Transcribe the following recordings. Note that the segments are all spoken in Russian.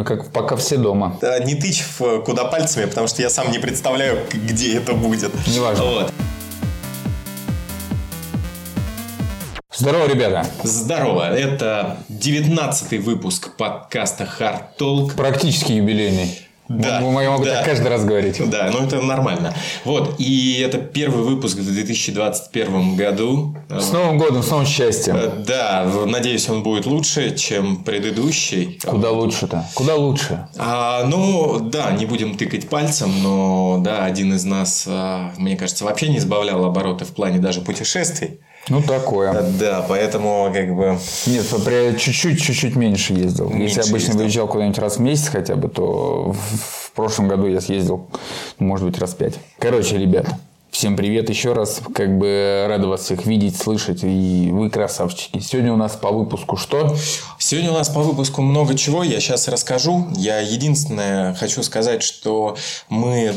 Мы как пока все дома. Не тычь в куда пальцами, потому что я сам не представляю, где это будет. Неважно. Вот. Здорово, ребята. Здорово. Это 19 выпуск подкаста Hard Talk. Практически юбилейный. Да, Ну, Я могу да. так каждый раз говорить. Да, ну это нормально. Вот, и это первый выпуск в 2021 году. С Новым годом, с новым счастьем. Э, Да, надеюсь, он будет лучше, чем предыдущий. Куда лучше-то? Куда лучше? А, ну, да, не будем тыкать пальцем, но, да, один из нас, а, мне кажется, вообще не избавлял обороты в плане даже путешествий. Ну, такое. Да, поэтому, как бы, Нет, чуть-чуть, чуть-чуть меньше ездил. Меньше Если обычно ездил. выезжал куда-нибудь раз в месяц хотя бы, то в, прошлом году я съездил, может быть, раз пять. Короче, ребят, всем привет еще раз. Как бы рада вас всех видеть, слышать. И вы красавчики. Сегодня у нас по выпуску что? Сегодня у нас по выпуску много чего, я сейчас расскажу. Я единственное хочу сказать, что мы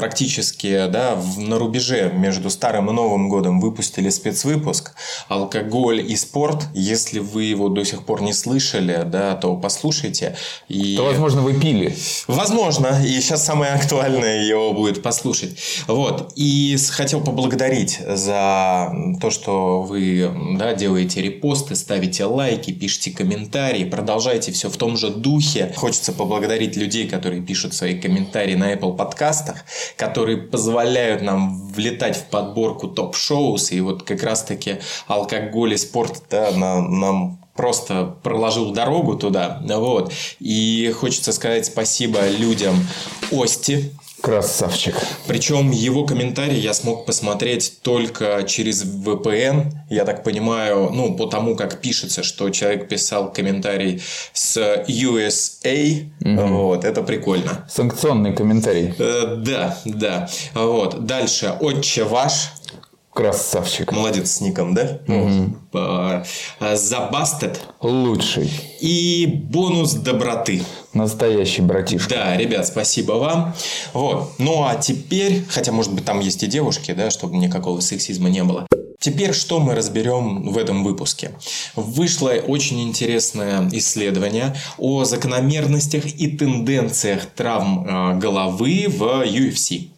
практически да, в- на рубеже между старым и новым годом выпустили спецвыпуск «Алкоголь и спорт». Если вы его до сих пор не слышали, да, то послушайте. И... То, возможно, вы пили. Возможно, и сейчас самое актуальное его будет послушать. Вот. И хотел поблагодарить за то, что вы да, делаете репосты, ставите лайки, пишите комментарии, продолжайте все в том же духе. Хочется поблагодарить людей, которые пишут свои комментарии на Apple подкастах, которые позволяют нам влетать в подборку топ-шоус. И вот как раз-таки алкоголь и спорт да, на- нам просто проложил дорогу туда. Вот. И хочется сказать спасибо людям Ости. Красавчик. Причем его комментарий я смог посмотреть только через VPN. Я так понимаю, ну, по тому, как пишется, что человек писал комментарий с USA. Вот, это прикольно. Санкционный комментарий. Э, да, да. Вот. Дальше. Отче ваш. Красавчик. Молодец с ником, да? Э, Забастет. Лучший. И бонус доброты. Настоящий братишка. Да, ребят, спасибо вам. Вот. Ну а теперь, хотя может быть там есть и девушки, да, чтобы никакого сексизма не было. Теперь что мы разберем в этом выпуске? Вышло очень интересное исследование о закономерностях и тенденциях травм э, головы в UFC.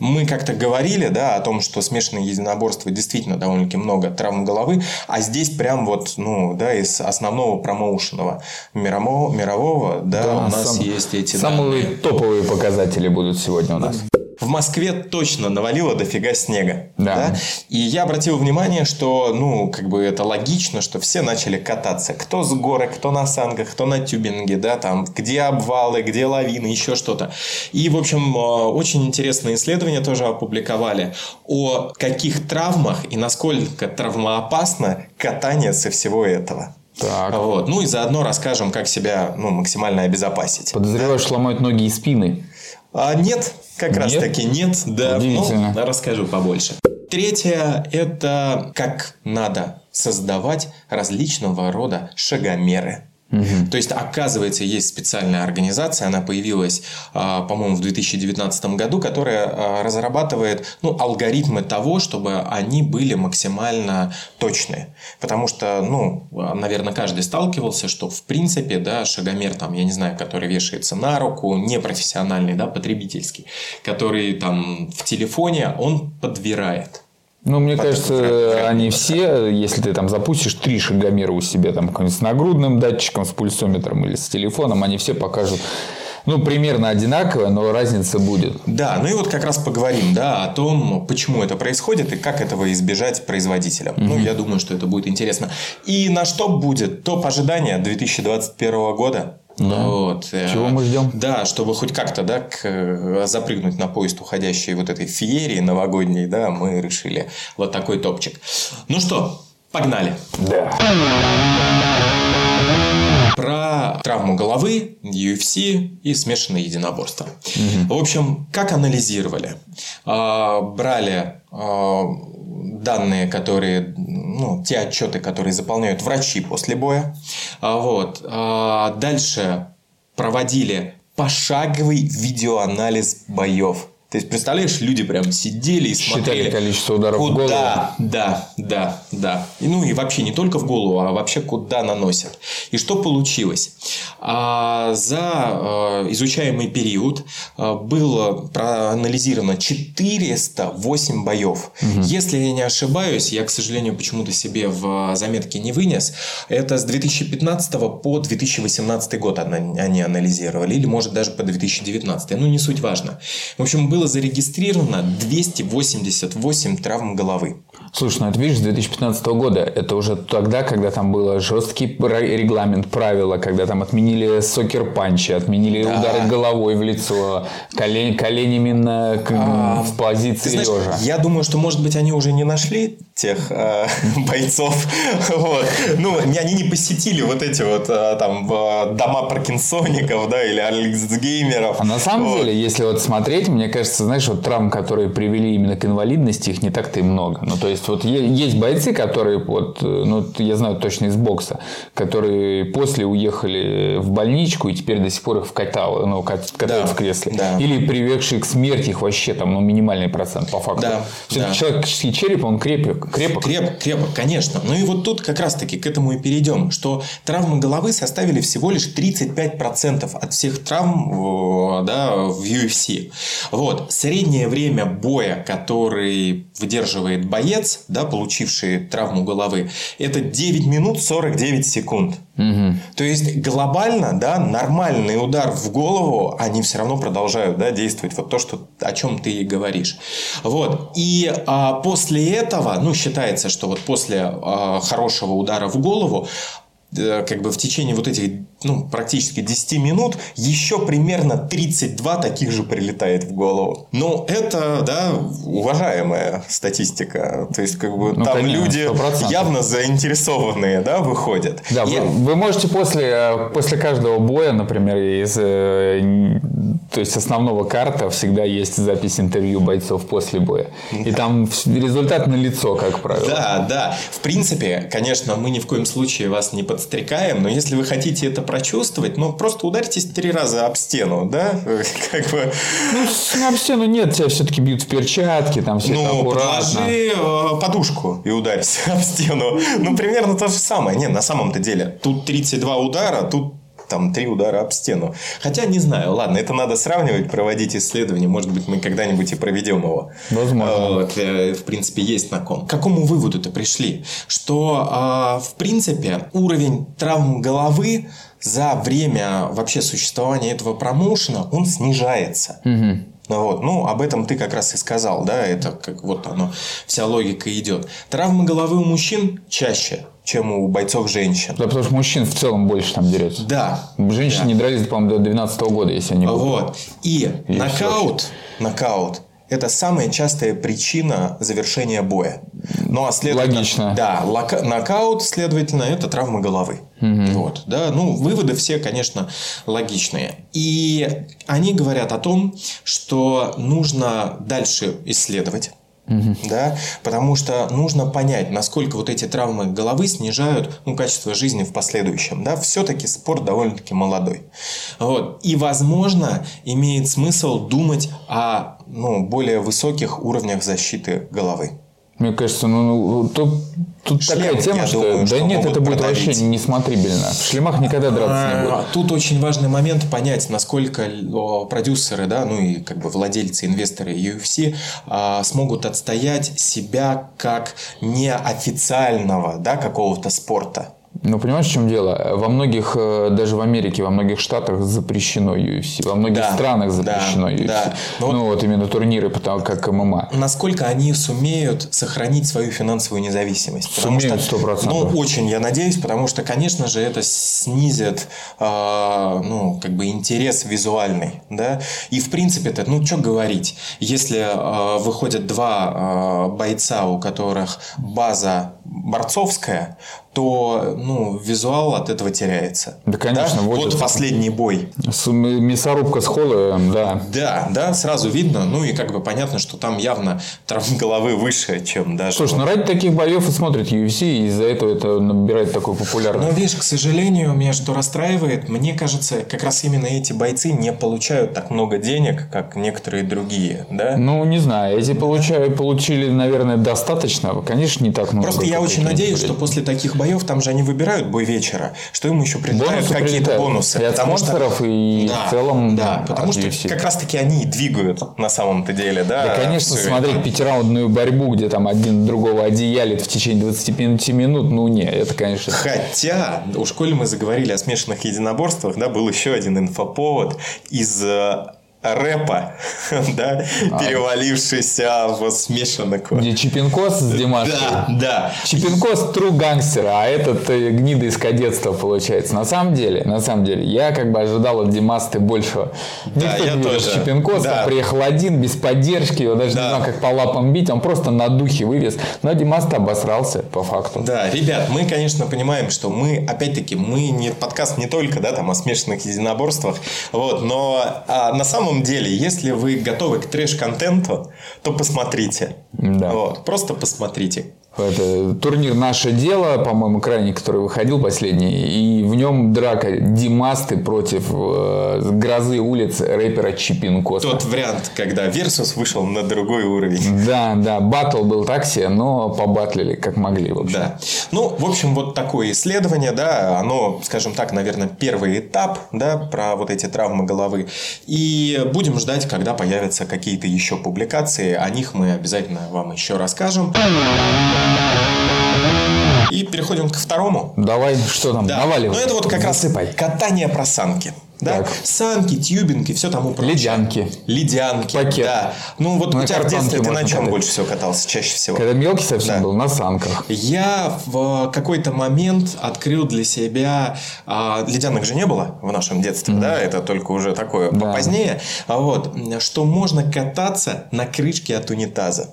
Мы как-то говорили, да, о том, что смешанные единоборства действительно довольно-таки много травм головы, а здесь прям вот, ну, да, из основного промоушенного мирового, мирового, да, Да, у нас сам- есть эти Самые данные. топовые показатели будут сегодня у нас. В Москве точно навалило дофига снега. Да. И я обратил внимание, что, ну, как бы это логично, что все начали кататься. Кто с горок, кто на санках, кто на тюбинге, да, там, где обвалы, где лавины, еще что-то. И, в общем, э, очень интересное исследование тоже опубликовали о каких травмах и насколько травмоопасно катание со всего этого. Так. Вот. Ну и заодно расскажем, как себя ну, максимально обезопасить. Подозреваю, что ломают ноги и спины. А, нет, как раз таки нет. Да, Удивительно. ну, расскажу побольше. Третье – это как надо создавать различного рода шагомеры. То есть, оказывается, есть специальная организация, она появилась, а, по-моему, в 2019 году, которая а, разрабатывает ну, алгоритмы того, чтобы они были максимально точные. Потому что, ну, наверное, каждый сталкивался, что в принципе, да, шагомер, там, я не знаю, который вешается на руку, непрофессиональный, да, потребительский, который там в телефоне, он подбирает. Ну, мне Потом кажется, фраг- они все, если ты там запустишь три шагомера у себя, там, с нагрудным датчиком, с пульсометром или с телефоном, они все покажут, ну, примерно одинаково, но разница будет. Да, ну и вот как раз поговорим, да, о том, почему это происходит и как этого избежать производителям. Ну, я думаю, что это будет интересно. И на что будет топ ожидания 2021 года? Вот. э, Чего мы ждем? Да, чтобы хоть как-то да, к- э, запрыгнуть на поезд уходящей вот этой феерии новогодней, да, мы решили вот такой топчик. Ну что, погнали. Да. Про травму головы, UFC и смешанные единоборства. В общем, как анализировали? А, Брали а, данные, которые, ну, те отчеты, которые заполняют врачи после боя. А, Вот. Дальше проводили пошаговый видеоанализ боев. То есть, представляешь, люди прям сидели и смотрели. Считали количество ударов куда, в голову. Да, да, да. И, ну и вообще не только в голову, а вообще куда наносят. И что получилось? А, за э, изучаемый период э, было проанализировано 408 боев. Если я не ошибаюсь, я, к сожалению, почему-то себе в заметке не вынес, это с 2015 по 2018 год они они анализировали, или может даже по 2019, ну не суть важно. В общем, было зарегистрировано 288 травм головы. Слушай, ну это видишь, с 2015 года, это уже тогда, когда там был жесткий регламент, правила, когда там отменили сокер-панчи, отменили Да. удары головой в лицо, колен- коленями на, к- А, в позиции знаешь, лежа. я думаю, что, может быть, они уже не нашли тех э, бойцов. Вот. Ну, они не посетили вот эти вот э, там в- дома паркинсоников, да, или альцгеймеров. А на самом Вот. деле, если вот смотреть, мне кажется, знаешь, вот травм, которые привели именно к инвалидности, их не так-то и много. Ну, то есть, вот е- есть бойцы, которые, вот, э, ну, я знаю точно из бокса, которые после уехали в больничку и теперь до сих пор их вкатало, ну, кат- катают Да, в кресле. да. Или приведшие к смерти их вообще там, ну, минимальный процент по факту. Да, Все-таки да. человеческий череп, он крепок. крепок. Креп, крепок, конечно. Ну и вот тут как раз-таки к этому и перейдем, что травмы головы составили всего лишь 35% от всех травм да, в UFC. Вот. Среднее время боя, который выдерживает боец, да, получивший травму головы, это 9 минут 49 секунд. То есть глобально, да, нормальный удар в голову, они все равно продолжают, да, действовать. Вот то, что, о чем ты и говоришь. Вот. И а, после этого, ну, считается, что вот после а, хорошего удара в голову, э, как бы в течение вот этих, ну, практически 10 минут еще примерно 32 таких же прилетает в голову. Ну, это, да, уважаемая статистика. То есть, как бы Ну, там конечно, люди 100%. явно заинтересованные, да, выходят. Да, И- вы, вы можете после, после каждого боя, например, из, э, то есть основного карта всегда есть запись интервью бойцов после боя. И там результат на лицо, как правило. Да, да. В принципе, конечно, мы ни в коем случае вас не подстрекаем, но если вы хотите это прочувствовать, ну, просто ударьтесь три раза об стену, да? Как бы, Ну, об стену нет, тебя все-таки бьют в перчатки, там все ну, положи э, подушку и ударься об стену. Ну, примерно то же самое. Не, на самом-то деле. Тут 32 удара, тут там три удара об стену. Хотя не знаю, ладно, это надо сравнивать, проводить исследования. Может быть, мы когда-нибудь и проведем его. Возможно. Вот, э, в принципе, есть на ком. К какому выводу-то пришли? Что, а, в принципе, уровень травм головы за время вообще существования этого промоушена, он снижается. Вот. Ну, об этом ты как раз и сказал, да, это как вот оно, вся логика идет. Травмы головы у мужчин чаще, чем у бойцов женщин. Да, потому что мужчин в целом больше там дерется. Да. Женщины да. не дрались, по-моему, до 2012 года, если путаю. Вот. И, И нокаут, нокаут – это самая частая причина завершения боя. Ну, а следовательно, Логично. Да, лока- нокаут, следовательно, это травма головы. Вот, да, ну, выводы все, конечно, логичные. И они говорят о том, что нужно дальше исследовать. Да, потому что нужно понять, насколько вот эти травмы головы снижают ну, качество жизни в последующем. Да? Все-таки спорт довольно-таки молодой. Вот. И, возможно, имеет смысл думать о ну, более высоких уровнях защиты головы. Мне кажется, ну, ну, тут, тут Шлем, такая тема, что думаю, да что нет, могут это будет продавить. вообще несмотрибельно. В шлемах никогда драться не будет. А, Тут очень важный момент понять, насколько продюсеры, да, ну и как бы владельцы, инвесторы UFC а, смогут отстоять себя как неофициального, да, какого-то спорта. Ну, понимаешь, в чем дело? Во многих, э, даже в Америке, во многих штатах запрещено UFC. Во многих Да, странах да, запрещено UFC. да. Ну, Ну, вот именно турниры, потому как ММА. Насколько они сумеют сохранить свою финансовую независимость? Сумеют, 100%. Ну, очень я надеюсь, потому что, конечно же, это снизит, э, ну, как бы интерес визуальный, да. И в принципе, это, ну, что говорить, если э, выходят два э, бойца, у которых база борцовская, то ну, визуал от этого теряется. Да, конечно. Вот, Вот последний бой. С- Мясорубка с Холлоуэем, да. Да, да, сразу видно. Ну и как бы понятно, что там явно травма головы выше, чем даже... Слушай, ну ради таких боев и смотрят UFC, и из-за этого это набирает такую Но популярность. видишь, к сожалению, меня что расстраивает, мне кажется, как раз именно эти бойцы не получают так много денег, как некоторые другие, да? Ну, не знаю, эти получают, получили, наверное, достаточно. Конечно, не так много. Просто я очень надеюсь, что после таких боев, там же они выбирают бой вечера, что им еще предлагают какие-то бонусы. И от потому что- спонсоров, и Да, в целом Да, потому от что UFC. как раз-таки они и двигают на самом-то деле, да? Да, конечно, смотреть это. пятираундную борьбу, где там один другого одеялит в течение 25 минут, ну не, это, конечно... Хотя, у школе мы заговорили о смешанных единоборствах, да, был еще один инфоповод из э, рэпа, да, перевалившийся в смешанных. Где Чипенкос с Димашей. Да, да. Чипенкос тру гангстер, а этот э, гнида из кадетства получается. На самом деле, на самом деле, я как бы ожидал от Димасты большего. Да, Никто я не тоже. Чипенкоса, Да. приехал один, без поддержки, его даже Да. не знал, как по лапам бить, он просто на духе вывез. Но Димаста обосрался, по факту. Да, ребят, мы, конечно, понимаем, что мы, опять-таки, мы не подкаст не только, да, там о смешанных единоборствах, вот, но а, на самом деле, если вы готовы к трэш-контенту, то посмотрите. Да. Вот, просто посмотрите. Это турнир «Наше дело», по-моему, крайний, который выходил последний, и в нем драка Димасты против э, грозы улиц рэпера Чипинкоса. Тот вариант, когда Versus вышел на другой уровень. Да, да, батл был так себе, но побатлили как могли, в общем. Да. Ну, в общем, вот такое исследование, да, оно, скажем так, наверное, первый этап, да, про вот эти травмы головы. И будем ждать, когда появятся какие-то еще публикации. О них мы обязательно вам еще расскажем. И переходим ко второму. Давай, что там, Да. наваливай. Ну, это вот как Засыпай. раз катание про санки. Да? Так. Санки, тюбинг и все тому прочее. Ледянки. Ледянки. Пакет. Да. Ну, вот На у тебя в детстве ты на чем катать. больше всего катался чаще всего? Когда мелкий совсем Да. был, на санках. Я в какой-то момент открыл для себя... а, ледянок же не было в нашем детстве, да? Это только уже такое Да. позднее. А Вот. Что можно кататься на крышке от унитаза.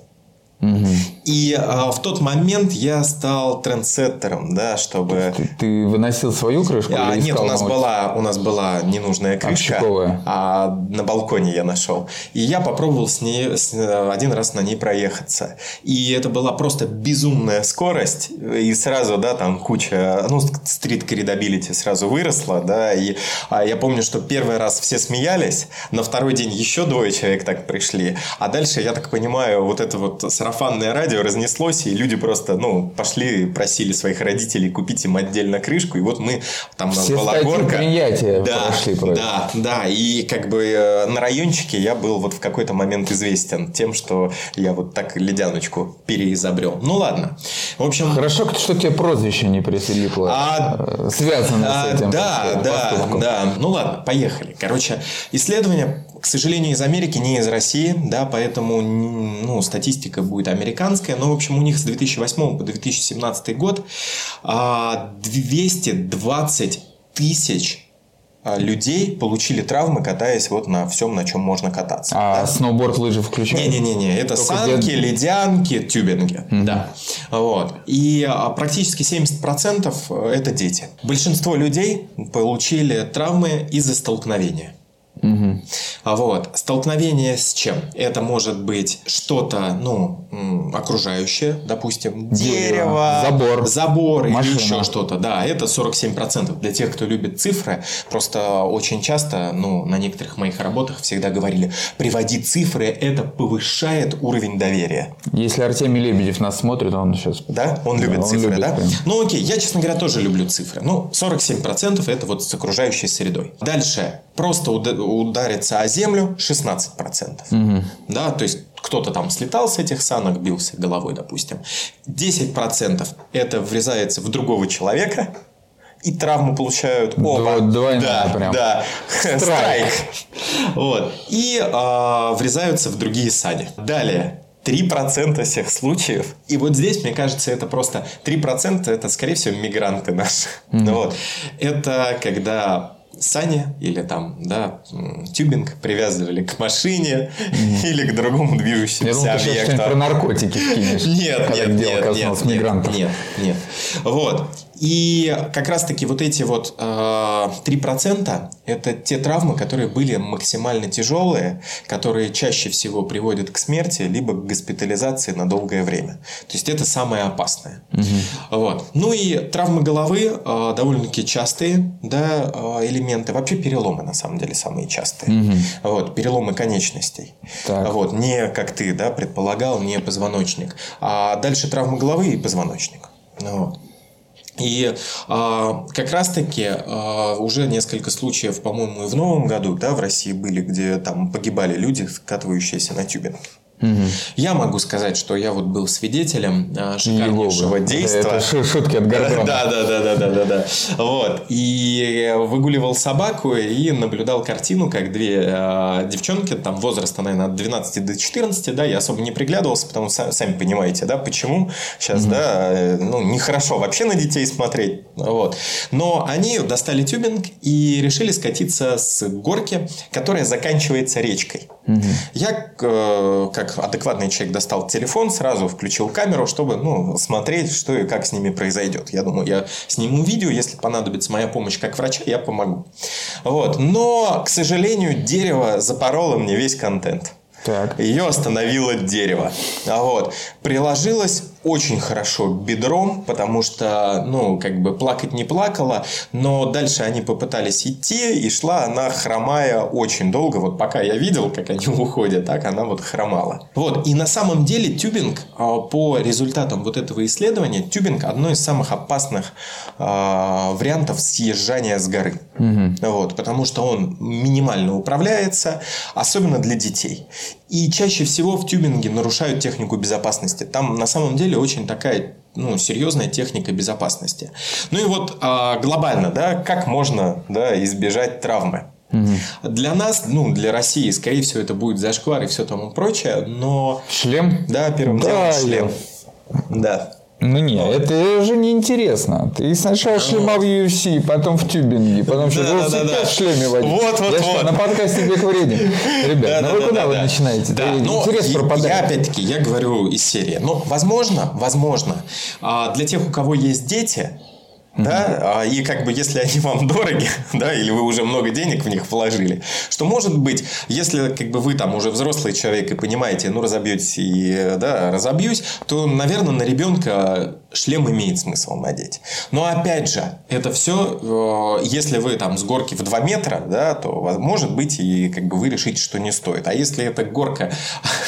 И а, в тот момент я стал трендсеттером, да, чтобы... Ты, ты выносил свою крышку? А, или нет, у нас, была, у нас была ненужная крышка, Общаковая. а на балконе я нашел. И я попробовал с ней, с- один раз на ней проехаться. И это была просто безумная скорость. И сразу, да, там куча, ну, street credibility сразу выросла, да. И а, я помню, что первый раз все смеялись, на второй день еще двое человек так пришли. А дальше, я так понимаю, вот это вот сарафанное радио разнеслось, и люди просто, ну, пошли, просили своих родителей купить им отдельно крышку. И вот мы, там у нас Все была горка. принятия Да, прошли против. да, да. И как бы э, на райончике я был вот в какой-то момент известен тем, что я вот так ледяночку переизобрел. Ну ладно. В общем, Хорошо, что тебе прозвище не прилипло, А, э, связано а, с этим. да, да, поступком. да. Ну ладно, поехали. Короче, исследование, к сожалению, из Америки, не из России, да, поэтому ну, статистика будет американская. Но, в общем, у них с 2008 по 2017 год а, 220 тысяч а, людей получили травмы, катаясь вот на всем, на чем можно кататься. А сноуборд, лыжи включают? Не-не-не, это Только санки, где- ледянки, тюбинги. Да. Вот. И а, практически 70% это дети. Большинство людей получили травмы из-за столкновения. А Вот. Столкновение с чем? Это может быть что-то, ну, окружающее, допустим, Дерево, дерево, забор, забор или машина. еще что-то. Да, это 47%. Для тех, кто любит цифры, просто очень часто, ну, на некоторых моих работах всегда говорили, приводи цифры, это повышает уровень доверия. Если Артемий Лебедев нас смотрит, он сейчас... Да? Он любит он цифры, любит да? прям. Ну, окей, я, честно говоря, тоже люблю цифры. Ну, 47% это вот с окружающей средой. Дальше. Просто уда- удариться о землю 16%. Да, то есть кто-то там слетал с этих санок, бился головой, допустим. 10% это врезается в другого человека, и травму получают оба. Дво- двойная да, прям. Да, Страйк. страйк. Вот. И а, врезаются в другие сани. Далее. 3% всех случаев. И вот здесь, мне кажется, это просто 3% это, скорее всего, мигранты наши. Ну Вот. Это когда сани или там, да, тюбинг привязывали к машине или к другому Я движущемуся думал, ты что-нибудь объекту. про наркотики вкинешь. Нет, нет, дело нет, нет, мигрантов. Нет, нет. Вот. И как раз-таки вот эти вот э, 3% это те травмы, которые были максимально тяжелые, которые чаще всего приводят к смерти, либо к госпитализации на долгое время. То есть это самое опасное. Угу. Вот. Ну и травмы головы э, довольно-таки частые да, э, элементы. Вообще переломы на самом деле самые частые. Угу. Вот, переломы конечностей. Так. Вот, не как ты да, предполагал, не позвоночник. А дальше травмы головы и позвоночник. Вот. И а, как раз-таки а, уже несколько случаев, по-моему, и в новом году да, в России были, где там погибали люди, скатывающиеся на тюбинге. Угу. Я могу сказать, что я вот был свидетелем а, шикарнейшего действия. Это шутки от Гордона. Да, да, да, да, да, да, да. Вот. И выгуливал собаку и наблюдал картину, как две э, девчонки, там возраста, наверное, от 12 до 14, да, я особо не приглядывался, потому что сами понимаете, да, почему сейчас, угу. да, э, ну, нехорошо вообще на детей смотреть. Вот. Но они достали тюбинг и решили скатиться с горки, которая заканчивается речкой. Угу. Я, э, как адекватный человек, достал телефон, сразу включил камеру, чтобы ну, смотреть, что и как с ними произойдет. Я думаю, я сниму видео, если понадобится моя помощь как врача, я помогу. Вот. Но, к сожалению, дерево запороло мне весь контент. Так. Ее остановило дерево. А вот. Приложилось очень хорошо бедром, потому что, ну, как бы плакать не плакала, но дальше они попытались идти, и шла она хромая очень долго. Вот пока я видел, как они уходят, так она вот хромала. Вот. И на самом деле тюбинг а, по результатам вот этого исследования, тюбинг одно из самых опасных э, вариантов съезжания с горы. Угу. Вот. Потому что он минимально управляется, особенно для детей. И чаще всего в тюбинге нарушают технику безопасности. Там на самом деле очень такая ну, серьезная техника безопасности. Ну и вот а, глобально, да, как можно да, избежать травмы? Угу. Для нас, ну, для России, скорее всего, это будет зашквар и все тому прочее, но... Шлем? Да, первым да, делом шлем. Да. Ну не, вот. это же неинтересно. Ты сначала ну, шлема в UFC, потом в тюбинге, потом что да, да, да, в шлеме водить. Вот, вот, Я вот. Что, на подкасте век вреден. Ребят, да, ну вы да, куда да, вы да. начинаете? Да, но интерес пропадает. Я опять-таки, я говорю из серии. Но возможно, возможно, а, для тех, у кого есть дети, да, а, и как бы если они вам дороги, да, или вы уже много денег в них вложили, что может быть, если как бы вы там уже взрослый человек и понимаете, ну разобьетесь и да, разобьюсь, то, наверное, на ребенка шлем имеет смысл надеть. Но опять же, это все, э, если вы там с горки в 2 метра, да, то может быть и как бы вы решите, что не стоит. А если эта горка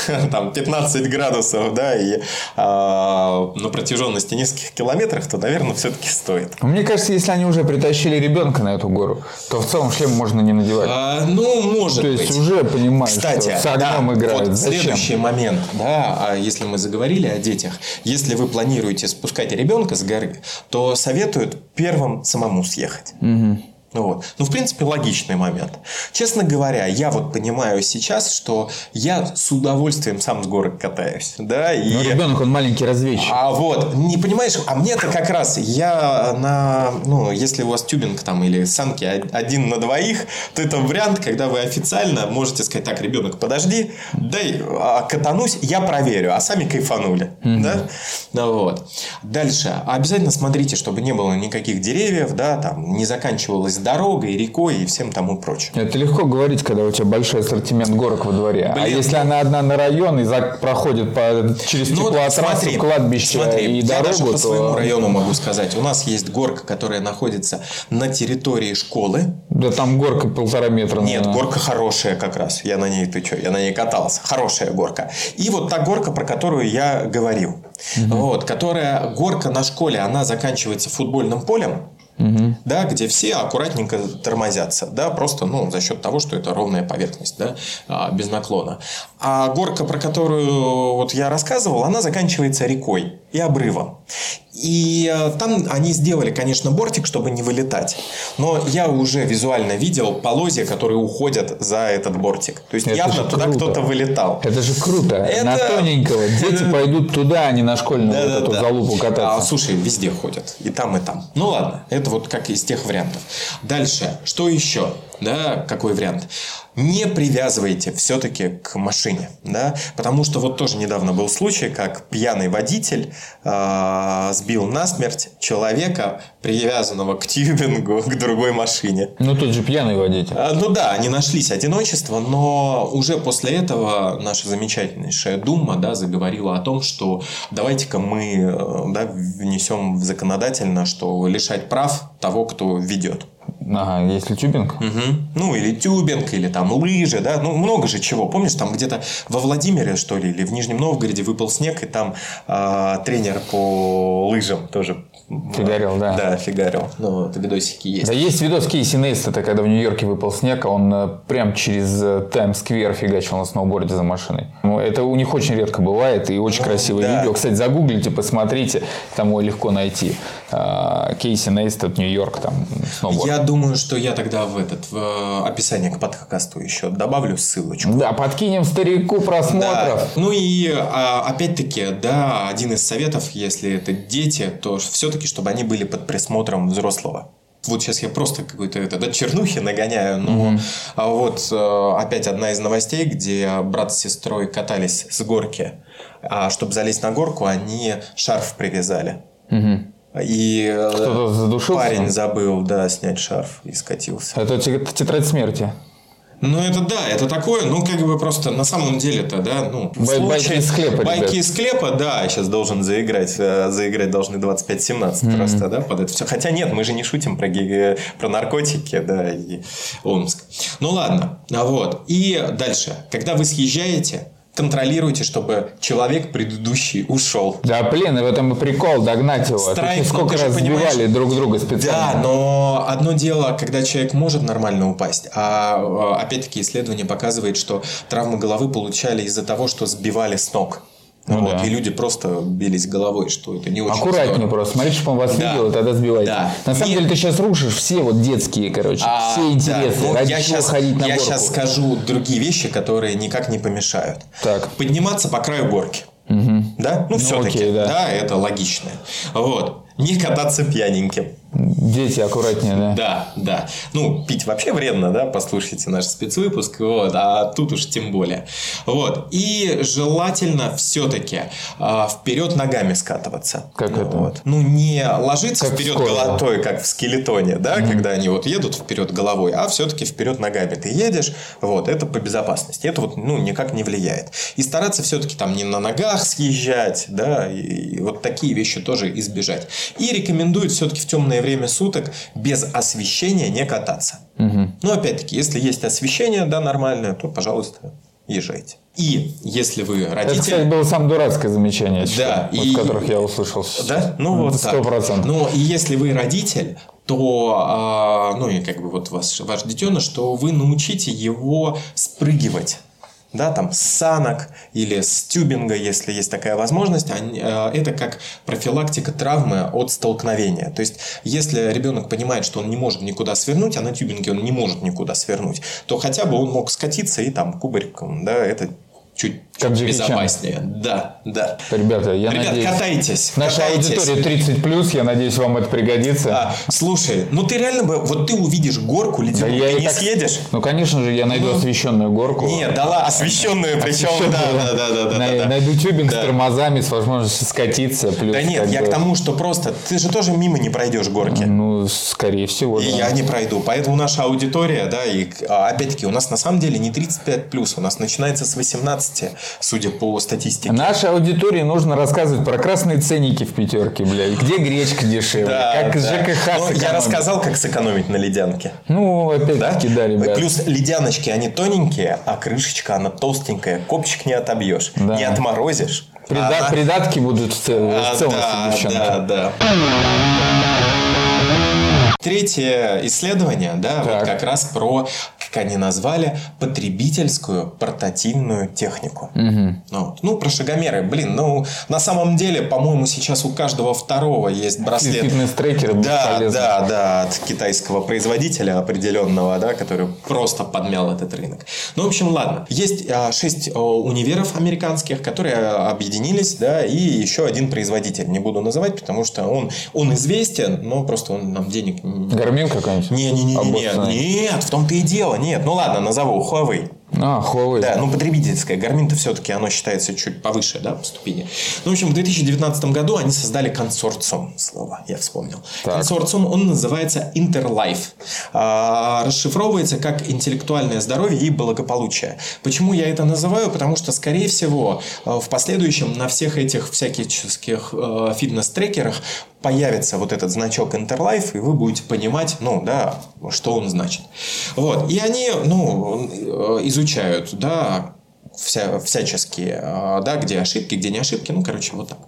там 15 градусов, да, и а, на протяженности нескольких километров, то, наверное, все-таки стоит. Мне кажется, если они уже притащили ребенка на эту гору, то в целом шлем можно не надевать. А, ну, может То быть. есть уже понимаешь, Кстати, что с огнем да, играют. Вот Зачем? следующий момент, да, а если мы заговорили о детях, если вы планируете спускать ребенка с горы, то советуют первым самому съехать. Угу. Вот. Ну, в принципе, логичный момент. Честно говоря, я вот понимаю сейчас, что я с удовольствием сам с горок катаюсь. Да, и... Но ребенок, он маленький разведчик. А вот, не понимаешь, а мне-то как раз, я на, ну, если у вас тюбинг там или санки один на двоих, то это вариант, когда вы официально можете сказать, так, ребенок, подожди, дай а, катанусь, я проверю, а сами кайфанули. Mm-hmm. Да? Ну, вот. Дальше. Обязательно смотрите, чтобы не было никаких деревьев, да, там, не заканчивалось дорогой, рекой и всем тому прочим. Это легко говорить, когда у тебя большой ассортимент горок во дворе. А Блин, а если она одна на район и за... проходит по... через ну, теплотрассу, смотри, кладбище смотри, и дорогу, даже по то... своему району могу сказать. У нас есть горка, которая находится на территории школы. Да там горка полтора метра. Нет, наверное. горка хорошая как раз. Я на ней, ты что, я на ней катался. Хорошая горка. И вот та горка, про которую я говорил. Угу. Вот, которая горка на школе, она заканчивается футбольным полем угу. да, где все аккуратненько тормозятся, да, просто ну, за счет того, что это ровная поверхность, да, а, без наклона. А горка, про которую вот я рассказывал, она заканчивается рекой и обрывом. И э, там они сделали, конечно, бортик, чтобы не вылетать. Но я уже визуально видел полозья, которые уходят за этот бортик. То есть, это явно туда кто-то вылетал. Это же круто. Это... На тоненького. Дети пойдут туда, а не на школьную да, вот эту да. залупу кататься. А, слушай, везде ходят. И там, и там. Ну ладно. Это вот как из тех вариантов. Дальше. Что еще? Да, какой вариант? не привязывайте все-таки к машине, да, потому что вот тоже недавно был случай, как пьяный водитель э, сбил насмерть человека, привязанного к тюбингу к другой машине. Ну, тут же пьяный водитель. А, ну да, они нашлись одиночество, но уже после этого наша замечательнейшая Дума да, заговорила о том, что давайте-ка мы э, да, внесем в законодательно, что лишать прав того, кто ведет. Ага, если тюбинг? Угу. Ну, или тюбинг, или там лыжи, да, ну, много же чего. Помнишь, там где-то во Владимире, что ли, или в Нижнем Новгороде выпал снег, и там э, тренер по лыжам тоже Фигарил, да. Да, фигарил. Ну, вот, видосики есть. Да, есть видос Кейси Нейстата, когда в Нью-Йорке выпал снег, а он э, прям через Таймс-сквер фигачил на сноуборде за машиной. Ну, это у них очень редко бывает, и очень ну, красивое да. видео. Кстати, загуглите, посмотрите, там его легко найти. А, Кейси Нейстат, Нью-Йорк, там, сноуборд. Я думаю, что я тогда в этот, в э, описание к подкасту еще добавлю ссылочку. Да, подкинем старику просмотров. Да. Ну и а, опять-таки, да, один из советов, если это дети, то все-таки, чтобы они были под присмотром взрослого вот сейчас я просто какой-то это, да, чернухи нагоняю, но mm-hmm. а вот э, опять одна из новостей, где брат с сестрой катались с горки, а чтобы залезть на горку, они шарф привязали. Mm-hmm. И Кто-то задушился? парень забыл, да, снять шарф и скатился. Это тетрадь смерти. Ну, это да, это такое, ну, как бы просто на самом деле-то, да, ну... Бай, случае, байки из склепа, Байки ребят. из склепа, да, сейчас должен заиграть, э, заиграть должны 25-17 mm-hmm. просто, да, под это все. Хотя нет, мы же не шутим про, гиги, про наркотики, да, и Омск. Ну, ладно, а вот. И дальше, когда вы съезжаете, контролируйте, чтобы человек предыдущий ушел. Да, блин, и в этом и прикол, догнать его. Страйк, сколько раз сбивали друг друга специально. Да, но одно дело, когда человек может нормально упасть, а, а опять-таки исследование показывает, что травмы головы получали из-за того, что сбивали с ног. Ну, вот, да. И люди просто бились головой, что это не очень Аккуратнее здорово. просто. Смотри, чтобы он вас да. видел, тогда сбивайте. Да. На самом Нет. деле ты сейчас рушишь все вот детские, короче, а, все интересы. Да. Ради я сейчас, ходить на я горку. сейчас скажу другие вещи, которые никак не помешают. Так. Подниматься по краю горки. Угу. Да? Ну, ну все-таки. да. да, это логично. Вот. Не кататься пьяненьким. Дети аккуратнее, да? Да, да. Ну, пить вообще вредно, да, послушайте наш спецвыпуск, вот, а тут уж тем более. Вот. И желательно все-таки э, а, вперед ногами скатываться. Как ну, это? Вот. Ну, не ложиться как вперед головой, как в скелетоне, да, mm-hmm. когда они вот едут вперед головой, а все-таки вперед ногами ты едешь, вот, это по безопасности. Это вот, ну, никак не влияет. И стараться все-таки там не на ногах съезжать, да, и, и вот такие вещи тоже избежать. И рекомендуют все-таки в время суток без освещения не кататься. Угу. Но опять-таки, если есть освещение, да, нормальное, то, пожалуйста, езжайте. И если вы родитель... Это, кстати, было самое дурацкое замечание, да, вот, и... которых я услышал. Да? Ну, вот Сто процентов. Ну, и если вы родитель, то, а, ну, и как бы вот ваш, ваш детеныш, что вы научите его спрыгивать да, там санок или с тюбинга, если есть такая возможность, э, это как профилактика травмы от столкновения. То есть, если ребенок понимает, что он не может никуда свернуть, а на тюбинге он не может никуда свернуть, то хотя бы он мог скатиться и там кубариком, да, это чуть, как чуть безопаснее. Да, да. Ребята, я Ребят, надеюсь... катайтесь. Наша катайтесь. аудитория 30 плюс, я надеюсь, вам это пригодится. А, слушай, ну ты реально бы, вот ты увидишь горку ледяную, да ты не так... съедешь? Ну, конечно же, я найду ну, освещенную горку. Нет, дала освещенную, причем, да, да, да, да, да, на, да. Найду тюбинг да. с тормозами, с возможностью скатиться. Плюс да нет, я бы... к тому, что просто, ты же тоже мимо не пройдешь горки. Ну, скорее всего, И да. я не пройду, поэтому наша аудитория, да, и а, опять-таки у нас на самом деле не 35 плюс, у нас начинается с 18, судя по статистике. Нашей аудитории нужно рассказывать про красные ценники в пятерке, блядь. Где гречка дешевле? Да, как да. ЖКХ ну, Я рассказал, как сэкономить на ледянке. Ну, опять-таки, да? да, ребят. Плюс ледяночки, они тоненькие, а крышечка, она толстенькая. Копчик не отобьешь, да. не отморозишь. Прида- она... Придатки будут в, а, целом да, да, да. Третье исследование, да, вот как раз про, как они назвали, потребительскую портативную технику. Угу. Ну, ну, про шагомеры. Блин, ну, на самом деле, по-моему, сейчас у каждого второго есть браслет. Фитнес-трекеры Да, да, да, от китайского производителя определенного, да, который просто подмял этот рынок. Ну, в общем, ладно. Есть а, шесть а, универов американских, которые объединились, да, и еще один производитель. Не буду называть, потому что он, он известен, но просто он нам денег Гармин какая-нибудь? Не, не, не, не, нет, в том-то и дело. нет, ну ладно, назову Huawei. А, Huawei. Да, ну потребительское. Гармин-то все-таки оно считается чуть повыше, да, по ступени. Ну, в общем, в 2019 году они создали консорциум, слово я вспомнил. Так. Консорциум, он называется Interlife. А, расшифровывается как интеллектуальное здоровье и благополучие. Почему я это называю? Потому что, скорее всего, э, в последующем на всех этих всяких э, фитнес-трекерах появится вот этот значок Interlife, и вы будете понимать, ну, да, что он значит. Вот. И они, ну, э, изучают, да, вся, всяческие, да, где ошибки, где не ошибки, ну, короче, вот так.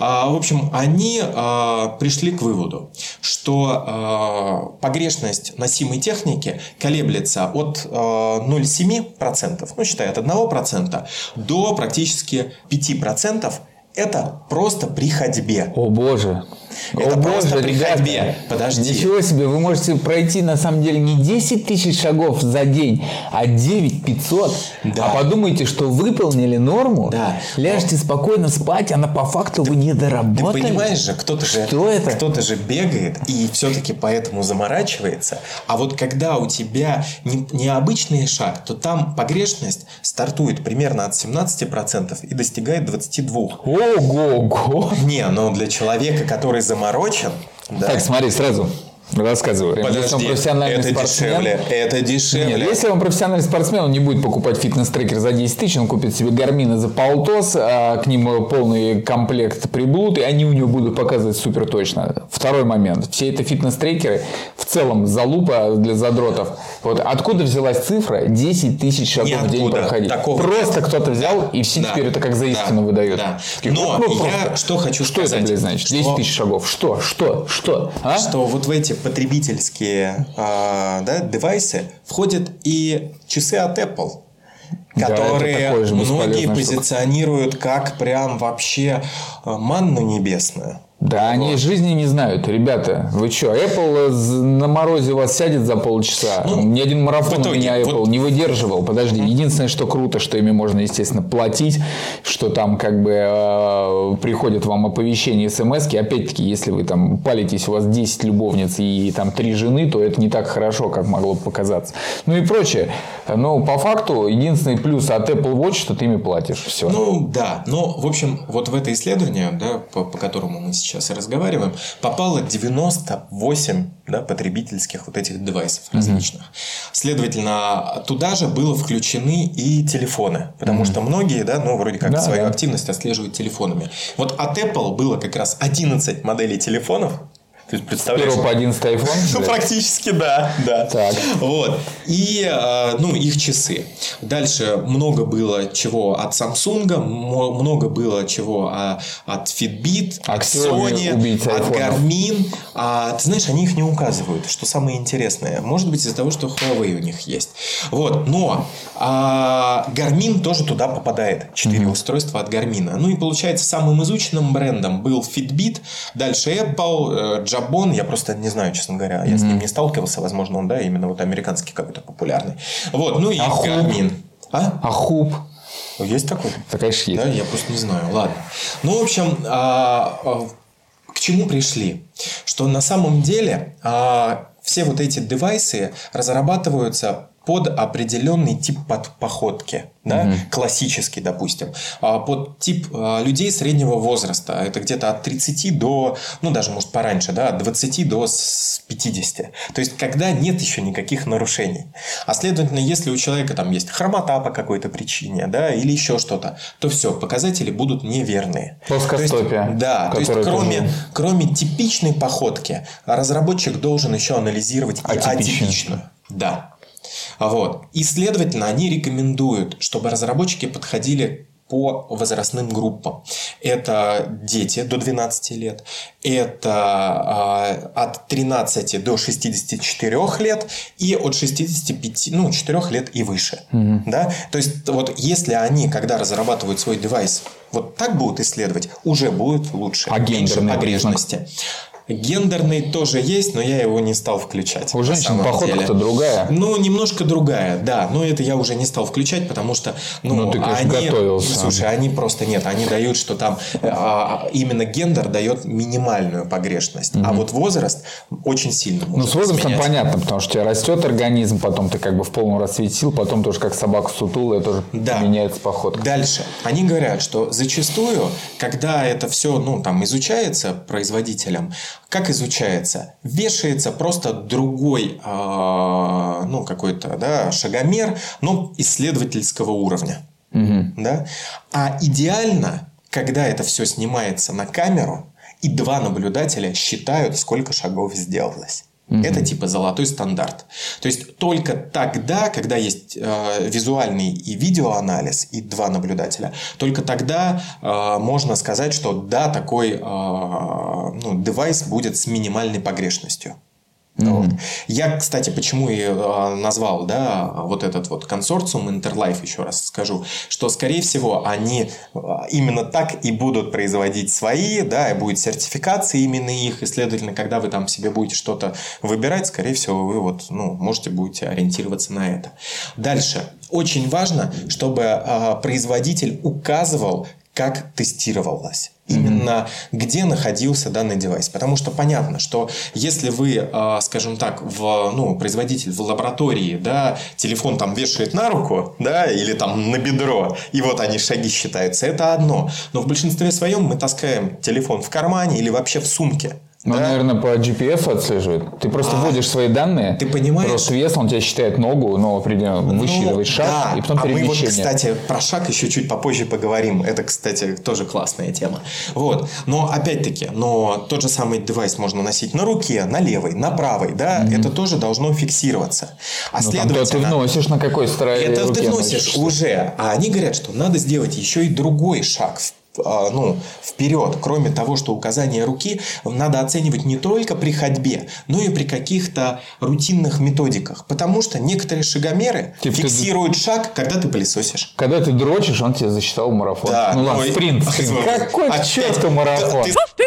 А, в общем, они а, пришли к выводу, что а, погрешность носимой техники колеблется от 0,7%, ну, считай, от 1% до практически 5%, это просто при ходьбе. О боже. Это О просто боже, при ребята. ходьбе. Подожди. Ничего себе, вы можете пройти на самом деле не 10 тысяч шагов за день, а 9 500. Да. А подумайте, что выполнили норму, Да. ляжете спокойно спать, она по факту вы не Ты доработали. понимаешь же, кто-то же, Что это? кто-то же бегает и все-таки поэтому заморачивается. А вот когда у тебя не- необычный шаг, то там погрешность стартует примерно от 17% и достигает 22%. Ого-го. Не, но для человека, который заморочен, да, Так, смотри, сразу рассказываю. Если он подожди, профессиональный это спортсмен, дешевле, это дешевле. Нет, если он профессиональный спортсмен, он не будет покупать фитнес-трекер за 10 тысяч, он купит себе гармины за полтос, а к ним полный комплект приблуд, и они у него будут показывать супер точно. Второй момент. Все это фитнес-трекеры в целом залупа для задротов. Вот откуда взялась цифра 10 тысяч шагов в день Ниоткуда. проходить? Такого Просто кто-то взял, и все Да. теперь это как за Да. истину выдают. Да. Но ну, я просто. что хочу Что сказать, это, блядь, значит? 10 что- тысяч шагов. Что? Что? Что? А? что вот в эти потребительские а, да, девайсы входят и часы от Apple. Да, Которые же многие штука. позиционируют как прям вообще а, манну небесную. Да, они жизни не знают. Ребята, вы что, Apple на морозе у вас сядет за полчаса? Ну, Ни один марафон итоге, у меня Apple вот- не выдерживал. Подожди, единственное, что круто, что ими можно, естественно, платить, что там как бы э, приходят вам оповещения, смс -ки. Опять-таки, если вы там палитесь, у вас 10 любовниц и там 3 жены, то это не так хорошо, как могло бы показаться. Ну и прочее. Но по факту, единственный плюс от Apple Watch, что ты ими платишь. Все. Ну да, но в общем вот в это исследование, да, по, по которому мы сейчас и разговариваем, попало 98 да, потребительских вот этих девайсов различных. Следовательно, туда же было включены и телефоны, потому что многие, да, ну вроде как Да, свою да. активность отслеживают телефонами. Вот от Apple было как раз 11 моделей телефонов. То есть, представляешь, Первый по 11 iPhone. ну, практически да, да. Так. Вот. И, э, ну, их часы. Дальше много было чего от Samsung, много было чего а, от Fitbit, от Xiaomi Sony, от. Garmin. А, ты знаешь, они их не указывают, что самое интересное. Может быть, из-за того, что Huawei у них есть. Вот. Но а, Garmin тоже туда попадает. Четыре устройства от Garmin. Ну и получается, самым изученным брендом был Fitbit, дальше Apple, э, Jabon. Я просто не знаю, честно говоря. Я с ним не сталкивался. Возможно, он, да, именно вот американский какой-то популярный. Вот. Ну и А Hub? Garmin. А? А хуп? Есть такой? Да, конечно, есть. Да, я просто не знаю. Ладно. Ну, в общем, а, а, к чему пришли? Что на самом деле а, все вот эти девайсы разрабатываются под определенный тип под походки, да, классический, допустим, а, под тип а, людей среднего возраста. Это где-то от 30 до, ну даже может пораньше, да, от 20 до с- 50. То есть, когда нет еще никаких нарушений. А следовательно, если у человека там есть хромота по какой-то причине, да, или еще что-то, то все, показатели будут неверные. Плоскостопие, То есть, да, то есть кроме, тоже- кроме типичной походки, разработчик должен еще анализировать и Атипичную. атипичную. Да. А Вот. И, следовательно, они рекомендуют, чтобы разработчики подходили по возрастным группам. Это дети до 12 лет, это а, от 13 до 64 лет и от 65, ну, 4 лет и выше. Да? То есть, вот если они, когда разрабатывают свой девайс, вот так будут исследовать, уже будет лучше. А меньше гендерный признак? погрешности. Гендерный тоже есть, но я его не стал включать. У женщин походка-то другая. Ну, немножко другая, да. Но это я уже не стал включать, потому что... Ну, ну ты, конечно, они, готовился. Слушай, они просто нет. Они дают, что там а, именно гендер дает минимальную погрешность. Угу. А вот возраст очень сильно Ну, с возрастом менять. понятно, потому что у тебя растет организм, потом ты как бы в полном расцвете сил, потом тоже как собака сутулая, тоже да. меняется походка. Дальше. Они говорят, что зачастую, когда это все, ну, там, изучается производителем, как изучается? Вешается просто другой, э, ну, какой-то, да, шагомер, но исследовательского уровня. Угу. Да? А идеально, когда это все снимается на камеру, и два наблюдателя считают, сколько шагов сделалось. Угу. Это типа золотой стандарт. То есть только тогда, когда есть э, визуальный и видеоанализ и два наблюдателя, только тогда э, можно сказать, что да, такой э, ну, девайс будет с минимальной погрешностью. Mm-hmm. Вот. Я, кстати, почему и э, назвал да, вот этот вот консорциум Interlife, еще раз скажу, что, скорее всего, они э, именно так и будут производить свои, да, и будет сертификация именно их, и, следовательно, когда вы там себе будете что-то выбирать, скорее всего, вы вот, ну, можете будете ориентироваться на это. Дальше. Очень важно, чтобы э, производитель указывал, как тестировалось именно где находился данный девайс. Потому что понятно, что если вы, а, скажем так, в, ну, производитель в лаборатории, да, телефон там вешает на руку, да, или там на бедро, и вот они шаги считаются, это одно. Но в большинстве своем мы таскаем телефон в кармане или вообще в сумке. Ну, да? наверное, по GPS отслеживает. Ты просто а, вводишь свои данные. Ты понимаешь? Просто вес, он тебя считает ногу, но определенно ну, высчитывает шаг да. и потом а перемещение. мы вот, кстати, про шаг еще чуть попозже поговорим. Это, кстати, тоже классная тема. Вот. Но опять-таки, но тот же самый девайс можно носить на руке, на левой, на правой, да, mm-hmm. это тоже должно фиксироваться. А ну, следовательно... ты вносишь на какой стороне Это ты вносишь уже. А они говорят, что надо сделать еще и другой шаг ну, вперед. Кроме того, что указание руки надо оценивать не только при ходьбе, но и при каких-то рутинных методиках. Потому что некоторые шагомеры типа фиксируют ты... шаг, когда ты пылесосишь. Когда ты дрочишь, он тебе засчитал марафон. Да, ну ладно, спринт. спринт. Какой а черту марафон? Ты...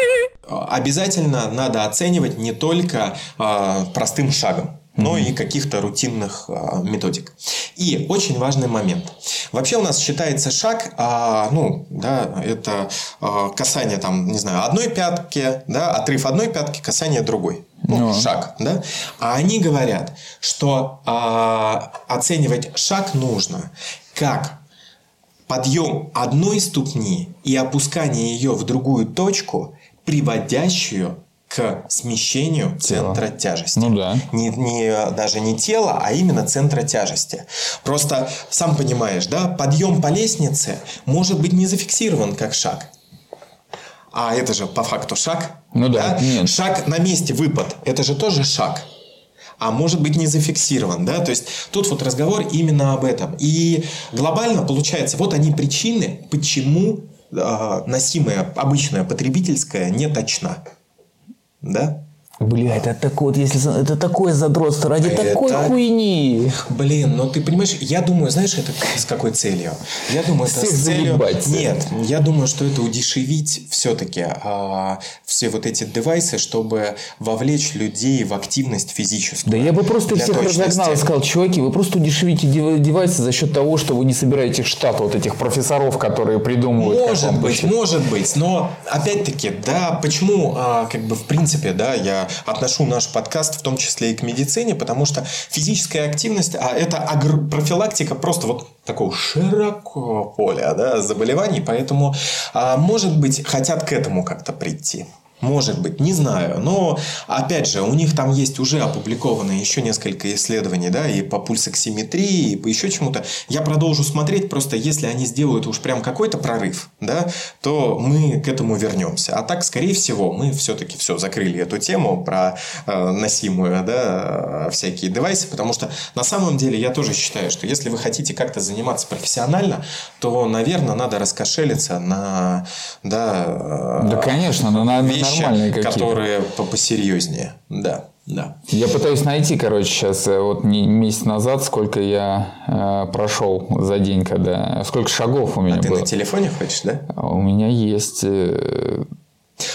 Обязательно надо оценивать не только э, простым шагом но mm-hmm. и каких-то рутинных а, методик. И очень важный момент. Вообще у нас считается шаг, а, ну, да, это а, касание там, не знаю, одной пятки, да, отрыв одной пятки, касание другой. Ну, ну. шаг, да. А они говорят, что а, оценивать шаг нужно как подъем одной ступни и опускание ее в другую точку, приводящую к смещению Тело. центра тяжести. Ну да. Не, не, даже не тела, а именно центра тяжести. Просто, сам понимаешь, да, подъем по лестнице может быть не зафиксирован как шаг. А это же по факту шаг. Ну да. да? Нет. Шаг на месте, выпад. Это же тоже шаг а может быть не зафиксирован, да, то есть тут вот разговор именно об этом. И глобально получается, вот они причины, почему э, носимая обычная потребительская не точна. Да? Бля, это такой вот, если это такое задротство ради это... такой хуйни. Блин, ну ты понимаешь, я думаю, знаешь, это с какой целью? Я думаю, это Всех с целью. Заебать. Нет, я думаю, что это удешевить все-таки а, все вот эти девайсы, чтобы вовлечь людей в активность физическую. Да я бы просто всех точности. разогнал и сказал, чуваки, вы просто удешевите девайсы за счет того, что вы не собираете штат вот этих профессоров, которые придумывают. Может быть, может быть, но опять-таки, да, почему, а, как бы в принципе, да, я отношу наш подкаст в том числе и к медицине, потому что физическая активность, а это агр... профилактика просто вот такого широкого поля да, заболеваний, поэтому, а, может быть, хотят к этому как-то прийти. Может быть, не знаю. Но, опять же, у них там есть уже опубликованные еще несколько исследований, да, и по пульсоксиметрии, и по еще чему-то. Я продолжу смотреть, просто если они сделают уж прям какой-то прорыв, да, то мы к этому вернемся. А так, скорее всего, мы все-таки все закрыли эту тему про э, носимую, да, всякие девайсы, потому что на самом деле я тоже считаю, что если вы хотите как-то заниматься профессионально, то, наверное, надо раскошелиться на, да, да, конечно, но на, вещи, вещи, которые посерьезнее. Да. Да. Я пытаюсь найти, короче, сейчас э, вот месяц назад, сколько я э, прошел за день, когда сколько шагов у меня а было. ты на телефоне хочешь, да? У меня есть. Э,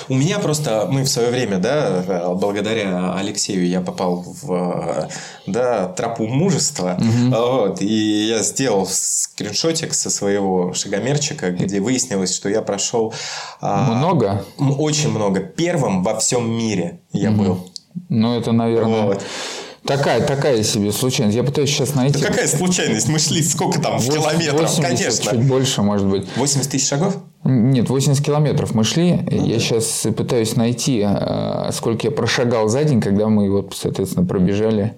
У меня просто, мы в свое время, да, благодаря Алексею я попал в да, тропу мужества. Угу. Вот, и я сделал скриншотик со своего шагомерчика, где выяснилось, что я прошел... А, много? Очень много. Первым во всем мире я угу. был. Ну, это, наверное... Вот. Такая, такая себе случайность. Я пытаюсь сейчас найти. Да какая случайность? Мы шли сколько там 80, километров, 80, конечно. Чуть больше, может быть. 80 тысяч шагов? Нет, 80 километров мы шли. Ну, я да. сейчас пытаюсь найти, а, сколько я прошагал за день, когда мы вот, соответственно, пробежали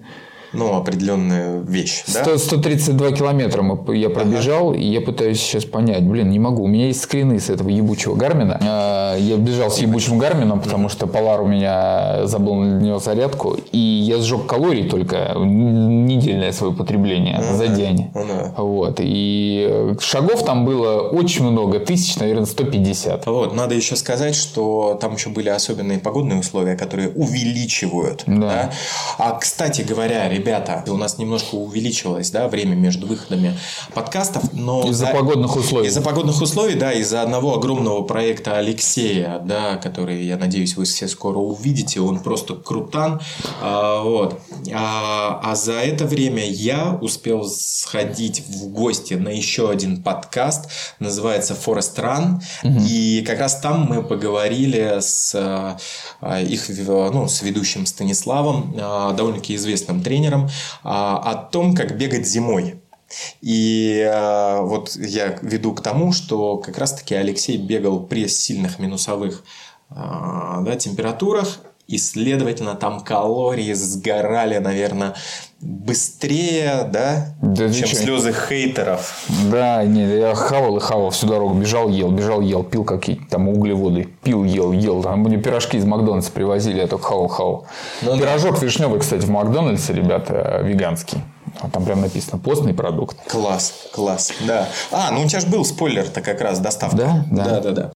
ну, определенная вещь. 100, да? 132 километра я пробежал, ага. и я пытаюсь сейчас понять, блин, не могу. У меня есть скрины с этого ебучего Гармина. А, я бежал с ебучим Гармином, потому что Полар у меня забыл на него зарядку, и я сжег калорий только недельное свое потребление ага. за день. Ага. Вот. И шагов там было очень много, тысяч, наверное, 150. Вот. Надо еще сказать, что там еще были особенные погодные условия, которые увеличивают. Да. да? А, кстати говоря, ребята, у нас немножко увеличилось да, время между выходами подкастов. Но из-за да, погодных условий. Из-за погодных условий, да, из-за одного огромного проекта Алексея, да, который, я надеюсь, вы все скоро увидите. Он просто крутан. А, вот. А, а за это время я успел сходить в гости на еще один подкаст. Называется Forest Run. Угу. И как раз там мы поговорили с а, их ну, с ведущим Станиславом, а, довольно-таки известным тренером тренером а, о том, как бегать зимой. И а, вот я веду к тому, что как раз-таки Алексей бегал при сильных минусовых а, да, температурах, и, следовательно, там калории сгорали, наверное, быстрее, да, да чем слезы хейтеров. Да, не, я хавал и хавал всю дорогу, бежал, ел, бежал, ел, пил какие-то там углеводы, пил, ел, ел. Там мне пирожки из Макдональдса привозили, я только хавал, хавал. Ну, Пирожок да. вишневый, кстати, в Макдональдсе, ребята, веганский. Там прям написано постный продукт. Класс, класс, да. А, ну у тебя же был спойлер-то как раз доставка. Да, да. Да, да, да.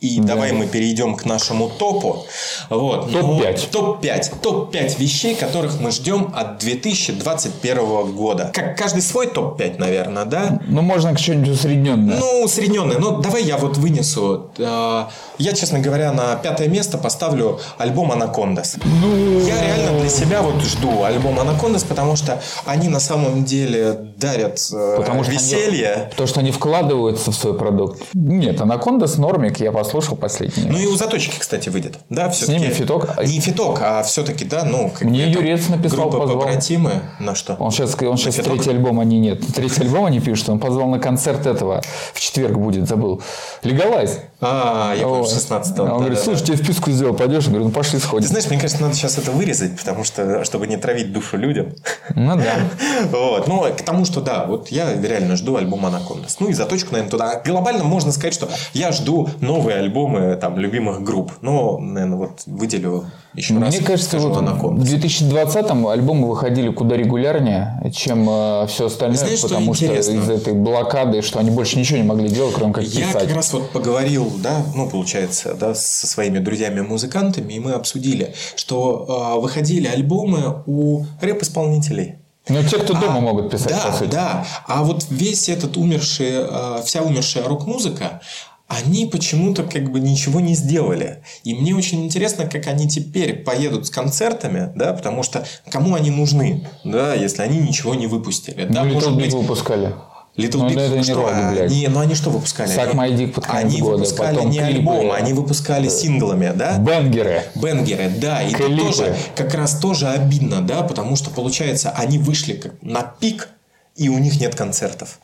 И да. давай мы перейдем к нашему топу. Вот. Топ-5. Ну, топ-5. Топ-5 вещей, которых мы ждем от 2021 года. Как каждый свой топ-5, наверное, да? Ну, можно что-нибудь усредненное. Ну, усредненное. Ну, давай я вот вынесу. А, я, честно говоря, на пятое место поставлю альбом Анакондас. Ну... Я реально для себя вот жду альбом Анакондас, потому что они на самом деле дарят э, потому веселье. Они, то, что они вкладываются в свой продукт. Нет, Анакондас нормик, я послушал последний. Ну и у заточки, кстати, выйдет. Да, все С ними фиток. Не фиток, а все-таки, да, ну... Как Мне Юрец написал, группа позвал. побратимы. На что? Он сейчас, он сейчас третий альбом они нет. Третий альбом они пишут. Он позвал на концерт этого. В четверг будет, забыл. Легалайз. А, я помню, 16 Он говорит, слушай, тебе вписку сделал, пойдешь? Я говорю, ну пошли сходим. Ты знаешь, мне кажется, надо сейчас это вырезать, потому что, чтобы не травить душу людям. Ну да. Вот. Ну, к тому, что да, вот я реально жду альбом Анакондас. Ну и заточку, наверное, туда. Глобально можно сказать, что я жду новые альбомы там любимых групп. Но, наверное, вот выделю еще Мне раз. Мне кажется, вот в 2020-м альбомы выходили куда регулярнее, чем э, все остальное, Знаешь, потому что, что из этой блокады, что они больше ничего не могли делать, кроме как я писать. Я как раз вот поговорил, да, ну, получается, да, со своими друзьями-музыкантами, и мы обсудили, что э, выходили альбомы у рэп-исполнителей. Ну, те, кто дома а, могут писать, да, по сути. Да, а вот весь этот умерший, э, вся умершая рок-музыка, они почему-то как бы ничего не сделали. И мне очень интересно, как они теперь поедут с концертами, да, потому что кому они нужны, да, если они ничего не выпустили. Ну, да, может быть... выпускали. Little ну, Big это что? Не, роли, блядь. не, ну они что выпускали? Suck My Dick под конец Они года, выпускали потом не клипы, альбомы, они выпускали синглами, да? Бенгеры. Бенгеры, да. И клипы. тут тоже как раз тоже обидно, да, потому что получается они вышли на пик, и у них нет концертов.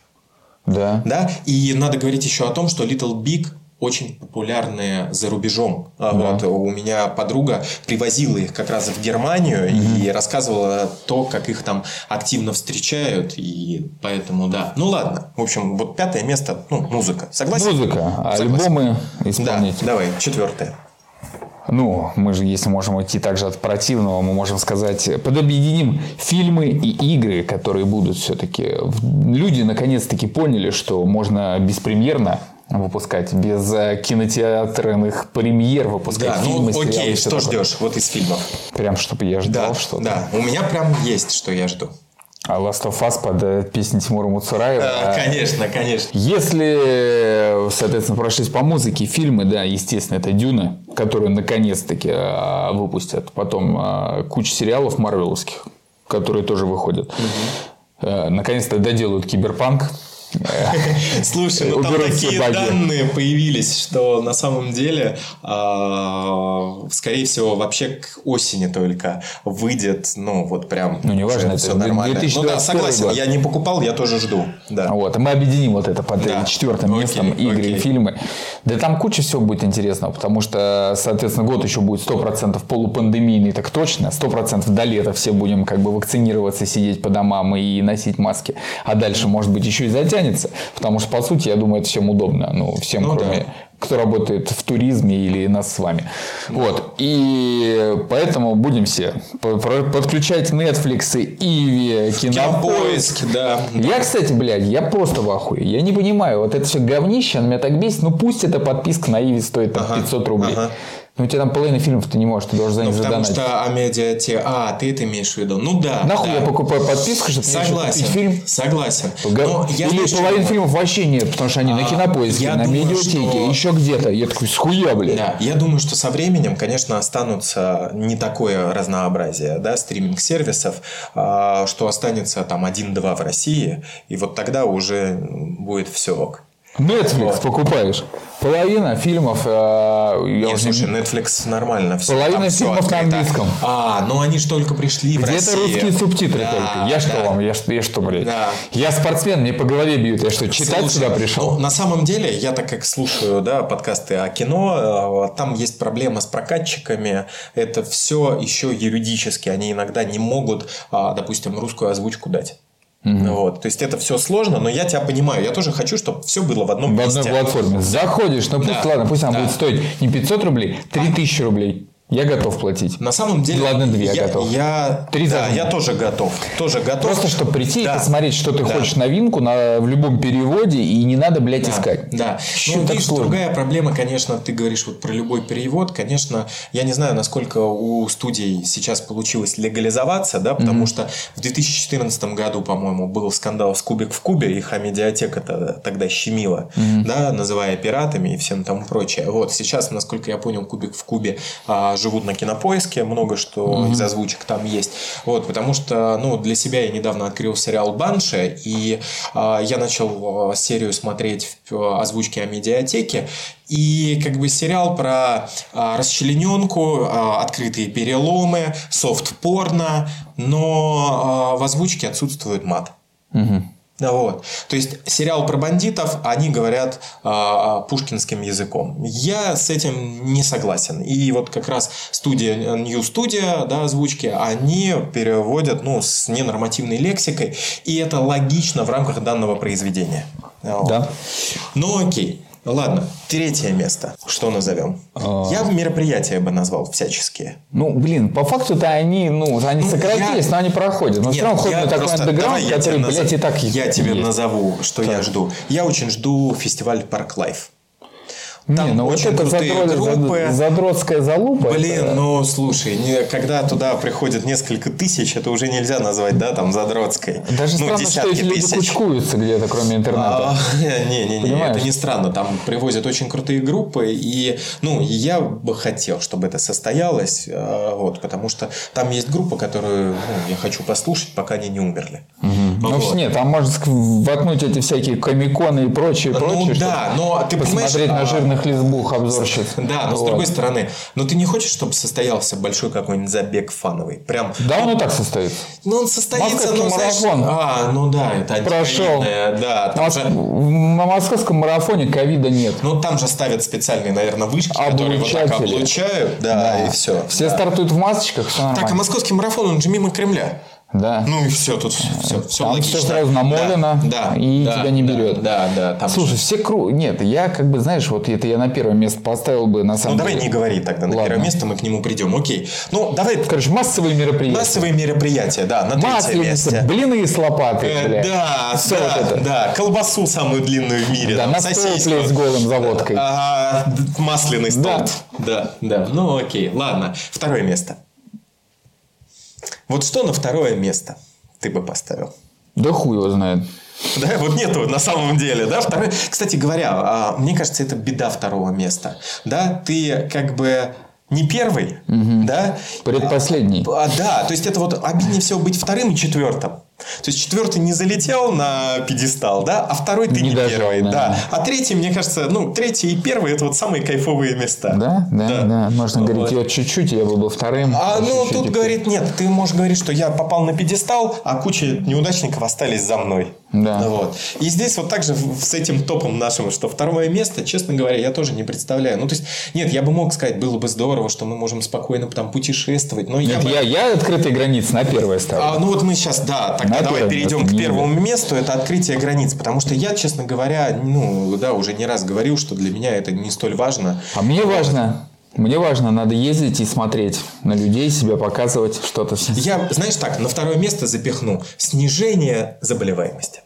Да. Да. И надо говорить еще о том, что Little Big очень популярные за рубежом. Да. Вот, у меня подруга привозила их как раз в Германию mm и рассказывала то, как их там активно встречают. И поэтому, да. Ну ладно. В общем, вот пятое место, ну, музыка. Согласен? Музыка. А альбомы исполнитель. Да, давай, четвертое. Ну, мы же, если можем уйти также от противного, мы можем сказать, подобъединим фильмы и игры, которые будут все-таки. Люди наконец-таки поняли, что можно беспремьерно выпускать, без э, кинотеатрных премьер выпускать да, фильмы, ну, окей, что такое. ждешь вот из фильмов? Прям, чтобы я ждал да, что-то. Да, у меня прям есть, что я жду. А Last of Us под э, песню Тимура Муцураева. А, конечно, конечно. Если, соответственно, прошлись по музыке, фильмы, да, естественно, это Дюна, которую наконец-таки а, выпустят. Потом а, куча сериалов марвеловских, которые тоже выходят. Угу. Наконец-то доделают киберпанк. Слушай, ну там такие данные появились, что на самом деле, скорее всего, вообще к осени только выйдет, ну вот прям. Ну не важно, это все нормально. Ну да, согласен, я не покупал, я тоже жду. Да. Вот, мы объединим вот это под четвертым местом игры и фильмы. Да там куча всего будет интересного, потому что, соответственно, год еще будет 100% полупандемийный, так точно, 100% до лета все будем как бы вакцинироваться, сидеть по домам и носить маски, а дальше, может быть, еще и затянет останется. Потому что, по сути, я думаю, это всем удобно. Ну, всем, ну, кроме да. кто работает в туризме или нас с вами. Вот. И поэтому будем все подключать Netflix, Иви, Кинопоиск. да. Я, кстати, блядь, я просто в ахуе. Я не понимаю, вот это все говнище, оно меня так бесит. Ну, пусть эта подписка на Иви стоит там, ага, 500 рублей. Ага. Ну, у тебя там половина фильмов ты не можешь, ты должен за них ну, потому что Амедиа те... А, ты это имеешь в виду? Ну да. Нахуй да. я покупаю подписку, чтобы Согласен. купить фильм? Согласен. Но я Или половина фильмов вообще нет, потому что они а, на кинопоиске, на думаю, медиатеке, что... еще где-то. Я такой, схуя, блядь. Да, я думаю, что со временем, конечно, останутся не такое разнообразие, да, стриминг-сервисов, а, что останется там один-два в России, и вот тогда уже будет все ок. Netflix покупаешь. Половина фильмов... Э, Нет, уже... слушай, Netflix нормально. Все, половина фильмов на английском. А, ну они же только пришли Где-то в Россию. русские субтитры да, только. Я да. что вам? Я, я что, блядь? Да. Я спортсмен, мне по голове бьют. Я что, читать Слушай, сюда пришел? Ну, на самом деле, я так как слушаю да, подкасты о кино, э, там есть проблема с прокатчиками. Это все еще юридически. Они иногда не могут, а, допустим, русскую озвучку дать. Угу. Вот. То есть это все сложно, но я тебя понимаю. Я тоже хочу, чтобы все было в одном в месте. В одной платформе. Заходишь, ну пусть, да. ладно, пусть она да. будет стоить не 500 рублей, 3000 рублей. Я готов платить. На самом деле... Ладно, две я, готов. Я, Три да, я тоже готов. Тоже готов. Просто, чтобы прийти да. и посмотреть, что ты да. хочешь новинку на, в любом переводе, и не надо, блядь, да. искать. Да. Чуть ну, видишь, другая проблема, конечно, ты говоришь вот про любой перевод. Конечно, я не знаю, насколько у студий сейчас получилось легализоваться, да, потому mm-hmm. что в 2014 году, по-моему, был скандал с Кубик в Кубе, их медиатека тогда щемила, mm-hmm. да, называя пиратами и всем тому прочее. Вот, сейчас, насколько я понял, Кубик в Кубе а, живут на кинопоиске, много что mm-hmm. из озвучек там есть. Вот, потому что, ну, для себя я недавно открыл сериал Банши, и э, я начал э, серию смотреть в э, озвучке о медиатеке, и как бы сериал про э, расчлененку, э, открытые переломы, софт-порно, но э, в озвучке отсутствует мат. Угу. Вот. То есть сериал про бандитов, они говорят э, пушкинским языком. Я с этим не согласен. И вот как раз студия New Studio, да, озвучки, они переводят ну, с ненормативной лексикой, и это логично в рамках данного произведения. Вот. Да. Ну окей. Ладно, третье место. Что назовем? А... Я мероприятия бы назвал всяческие. Ну, блин, по факту-то они, ну, они ну, сократились, я... но они проходят. Но Нет, все равно ходят на такой андеграунд, который, блядь, и так Я тебе есть. назову, что так. я жду. Я очень жду фестиваль Парк Лайф. Там не, ну вот это задрот, группы. задротская залупа. Блин, это... ну слушай, не, когда туда приходят несколько тысяч, это уже нельзя назвать, да, там задротской. Даже ну, странно, что эти люди тысяч. кучкуются где-то, кроме интернета. А, не, не, не, это не странно. Там привозят очень крутые группы, и ну я бы хотел, чтобы это состоялось, а, вот, потому что там есть группа, которую ну, я хочу послушать, пока они не умерли. Угу. Ну, вот. нет, там можно воткнуть эти всякие комиконы и прочее, ну, прочее. да, но ты посмотреть на жирных крупных лесбух обзорщиц. Да, но вот. с другой стороны, но ты не хочешь, чтобы состоялся большой какой-нибудь забег фановый? Прям. Да, он и так состоится. Ну, он состоится, ну, знаешь, марафон. А, ну да, это Прошел. Да, там Мос... же... На московском марафоне ковида нет. Ну, там же ставят специальные, наверное, вышки, которые вот так облучают. Да, да. и все. Все да. стартуют в масочках, все нормально. Так, а московский марафон, он же мимо Кремля. Да. Ну и все, тут все, все там логично. все сразу намолено, да, да, и да, тебя не берет. Да, да, да. Там Слушай, же... все кру... Нет, я как бы, знаешь, вот это я на первое место поставил бы на самом ну, деле. Давай не говори тогда. На Ладно. первое место мы к нему придем. Окей. Ну, давай. Короче, массовые мероприятия. Массовые мероприятия, да, на третье место. блины с лопатой, э, Да, все да, вот это. да. Колбасу самую длинную в мире. Да, на с голым заводкой. А, масляный. Да. да, да. Ну, окей. Ладно. Второе место. Вот что на второе место? ты бы поставил? Да хуй его знает. Да, вот нету на самом деле, да. Второй, кстати говоря, а, мне кажется, это беда второго места, да. Ты как бы не первый, угу. да. Предпоследний. А, да, то есть это вот обиднее всего быть вторым и четвертым. То есть четвертый не залетел на пьедестал, да, а второй ты не, не дожил, первый, да. да. А третий, мне кажется, ну, третий и первый это вот самые кайфовые места. Да, да, да. да. Можно вот. говорить, вот чуть-чуть, я бы был вторым. А, ну, тут говорит, нет, ты можешь говорить, что я попал на пьедестал, а куча неудачников остались за мной. Да. Вот. И здесь вот также с этим топом нашим, что второе место, честно говоря, я тоже не представляю. Ну, то есть, нет, я бы мог сказать, было бы здорово, что мы можем спокойно там путешествовать. Но нет, я, я, я открытые границы на первое ставлю. А, ну, вот мы сейчас, да, тогда на давай перейдем к первому месту. Это открытие границ. Потому что я, честно говоря, ну, да, уже не раз говорил, что для меня это не столь важно. А мне важно. Мне важно, надо ездить и смотреть на людей, себя показывать, что-то. Я, знаешь так, на второе место запихну снижение заболеваемости.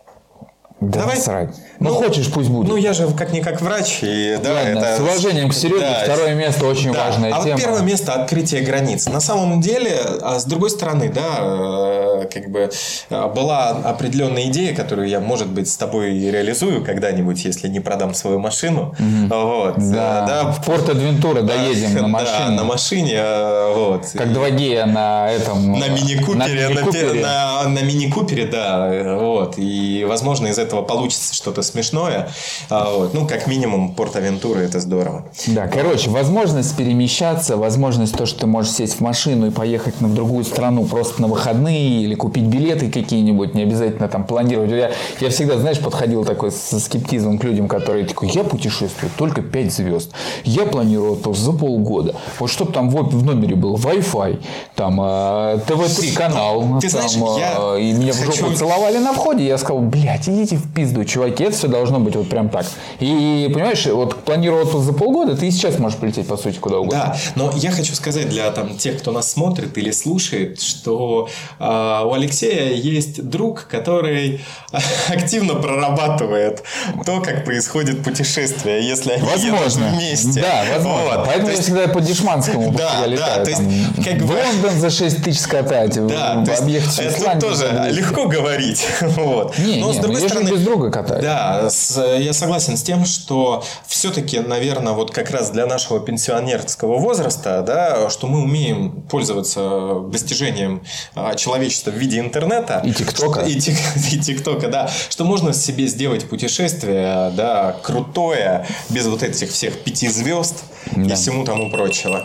Да Давай. срать. Ну, ну, хочешь, пусть будет. Ну, я же как-никак врач. И, да, Ладно, это... С уважением к Сереге, да. второе место очень да. важная а тема. А вот первое место – открытие границ. На самом деле, а с другой стороны, да, э, как бы э, была определенная идея, которую я, может быть, с тобой реализую когда-нибудь, если не продам свою машину. Угу. Вот. Да. да. В порт Адвентура доедем на машине. Да, на машине. Э, вот. Как два гея на этом... На мини-купере. На, мини на, на, на мини-купере, да. Вот. И, возможно, из этого этого получится что-то смешное. А, вот. Ну, как минимум, Порт-Авентура это здорово. Да, короче, возможность перемещаться, возможность то, что ты можешь сесть в машину и поехать на другую страну просто на выходные или купить билеты какие-нибудь, не обязательно там планировать. Я, я всегда, знаешь, подходил такой со скептизмом к людям, которые такой, я путешествую только 5 звезд. Я планировал то за полгода. Вот чтобы там в, в номере был Wi-Fi, там э, ТВ-3 канал, ты там, знаешь, я э, и меня хочу... в жопу целовали на входе, я сказал, блядь, идите в пизду, чуваки, это все должно быть вот прям так. И, понимаешь, вот планировал за полгода, ты и сейчас можешь полететь, по сути, куда угодно. Да, но я хочу сказать для там, тех, кто нас смотрит или слушает, что э, у Алексея есть друг, который активно прорабатывает то, как происходит путешествие, если они возможно. едут вместе. Да, возможно. Вот. Поэтому есть, я всегда по Дешманскому да, летаю. Да, то есть, как в Лондон за 6 тысяч скатать. Да, то есть, это тоже легко говорить. Вот. Не, но, не, с другой стороны, без друга катаюсь. Да, с, я согласен с тем, что все-таки, наверное, вот как раз для нашего пенсионерского возраста, да, что мы умеем пользоваться достижением а, человечества в виде интернета. И ТикТока. И, тик, и ТикТока, да. Что можно себе сделать путешествие, да, крутое, без вот этих всех пяти звезд да. и всему тому прочего.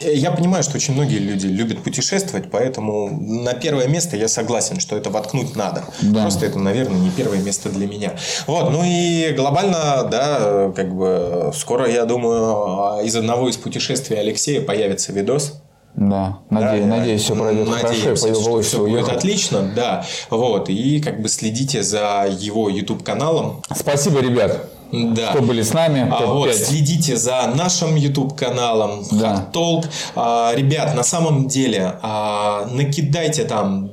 Я понимаю, что очень многие люди любят путешествовать, поэтому на первое место я согласен, что это воткнуть надо. Да. Просто это, наверное, не первое место для меня. Вот, ну и глобально, да, как бы скоро, я думаю, из одного из путешествий Алексея появится видос. Да, надеюсь, да, надеюсь, все пройдет надеемся, хорошо, я что все будет отлично, да, вот, и как бы следите за его YouTube каналом. Спасибо, ребят. Да. Кто были с нами. А, вот, следите за нашим YouTube каналом да. Talk. А, ребят, на самом деле, а, накидайте там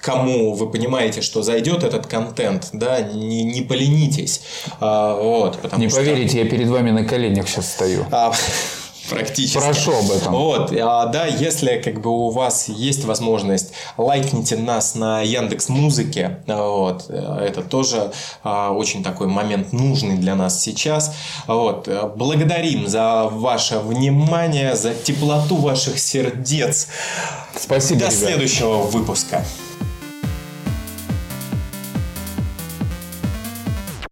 кому вы понимаете, что зайдет этот контент, да, не, не поленитесь. А, вот, не что... поверите, я перед вами на коленях сейчас стою. А, практически. Прошу об этом. Вот, а, да, если как бы у вас есть возможность, лайкните нас на Яндекс Музыке, вот, это тоже а, очень такой момент нужный для нас сейчас, вот, благодарим за ваше внимание, за теплоту ваших сердец. Спасибо, До ребят. следующего выпуска.